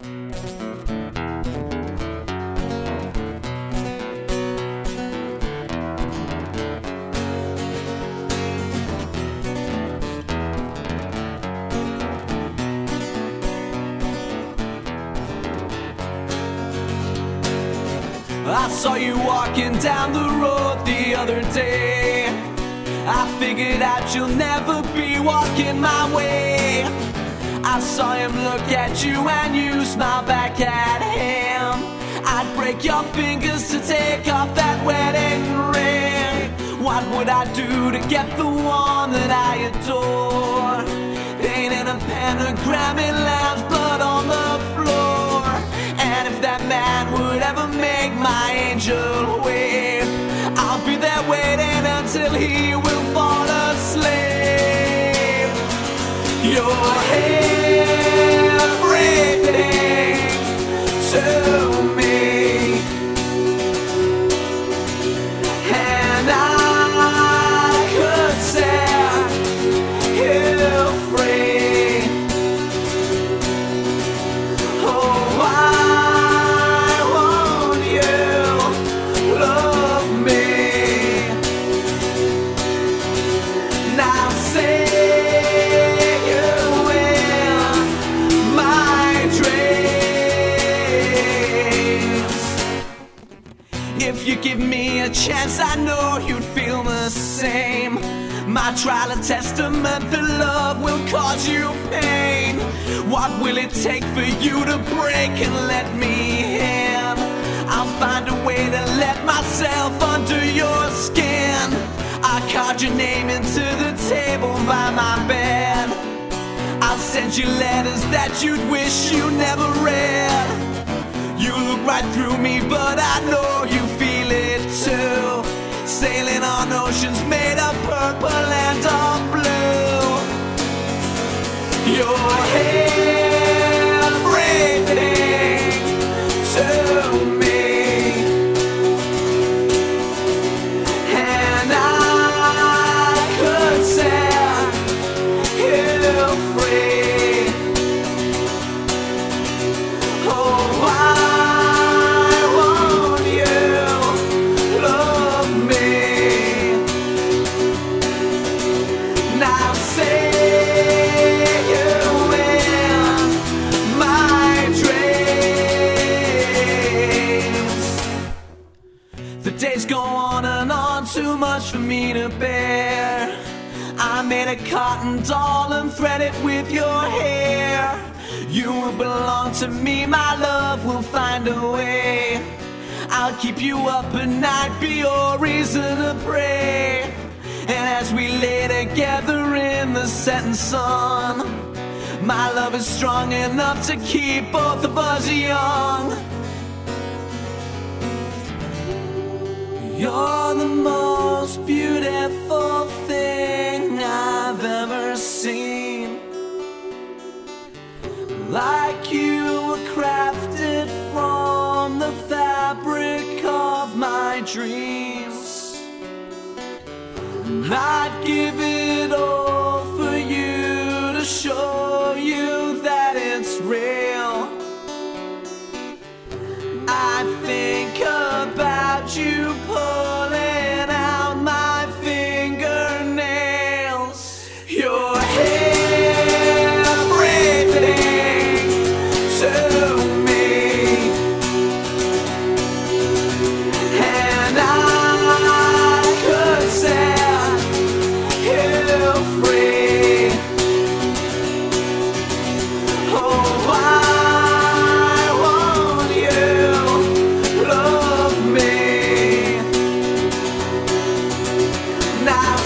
I saw you walking down the road the other day. I figured out you'll never be walking my way. I saw him look at you and you smile back at him. I'd break your fingers to take off that wedding ring. What would I do to get the one that I adore? Painting a pentagram in lamb's blood on the floor. And if that man would ever make my angel wave, I'll be there waiting until he will fall asleep. You're everything to chance, I know you'd feel the same. My trial and testament that love will cause you pain. What will it take for you to break and let me in? I'll find a way to let myself under your skin. I carved your name into the table by my bed. I'll send you letters that you'd wish you never read. You look right through me, but I know you feel. Sailing on oceans made of purple and of too much for me to bear. I made a cotton doll and thread it with your hair. You will belong to me, my love will find a way. I'll keep you up at night, be your reason to pray. And as we lay together in the setting sun, my love is strong enough to keep both of us young. You're the most most beautiful thing I've ever seen. Like you were crafted from the fabric of my dreams. I'd give it all for you to show you that it's real. I think about you. now.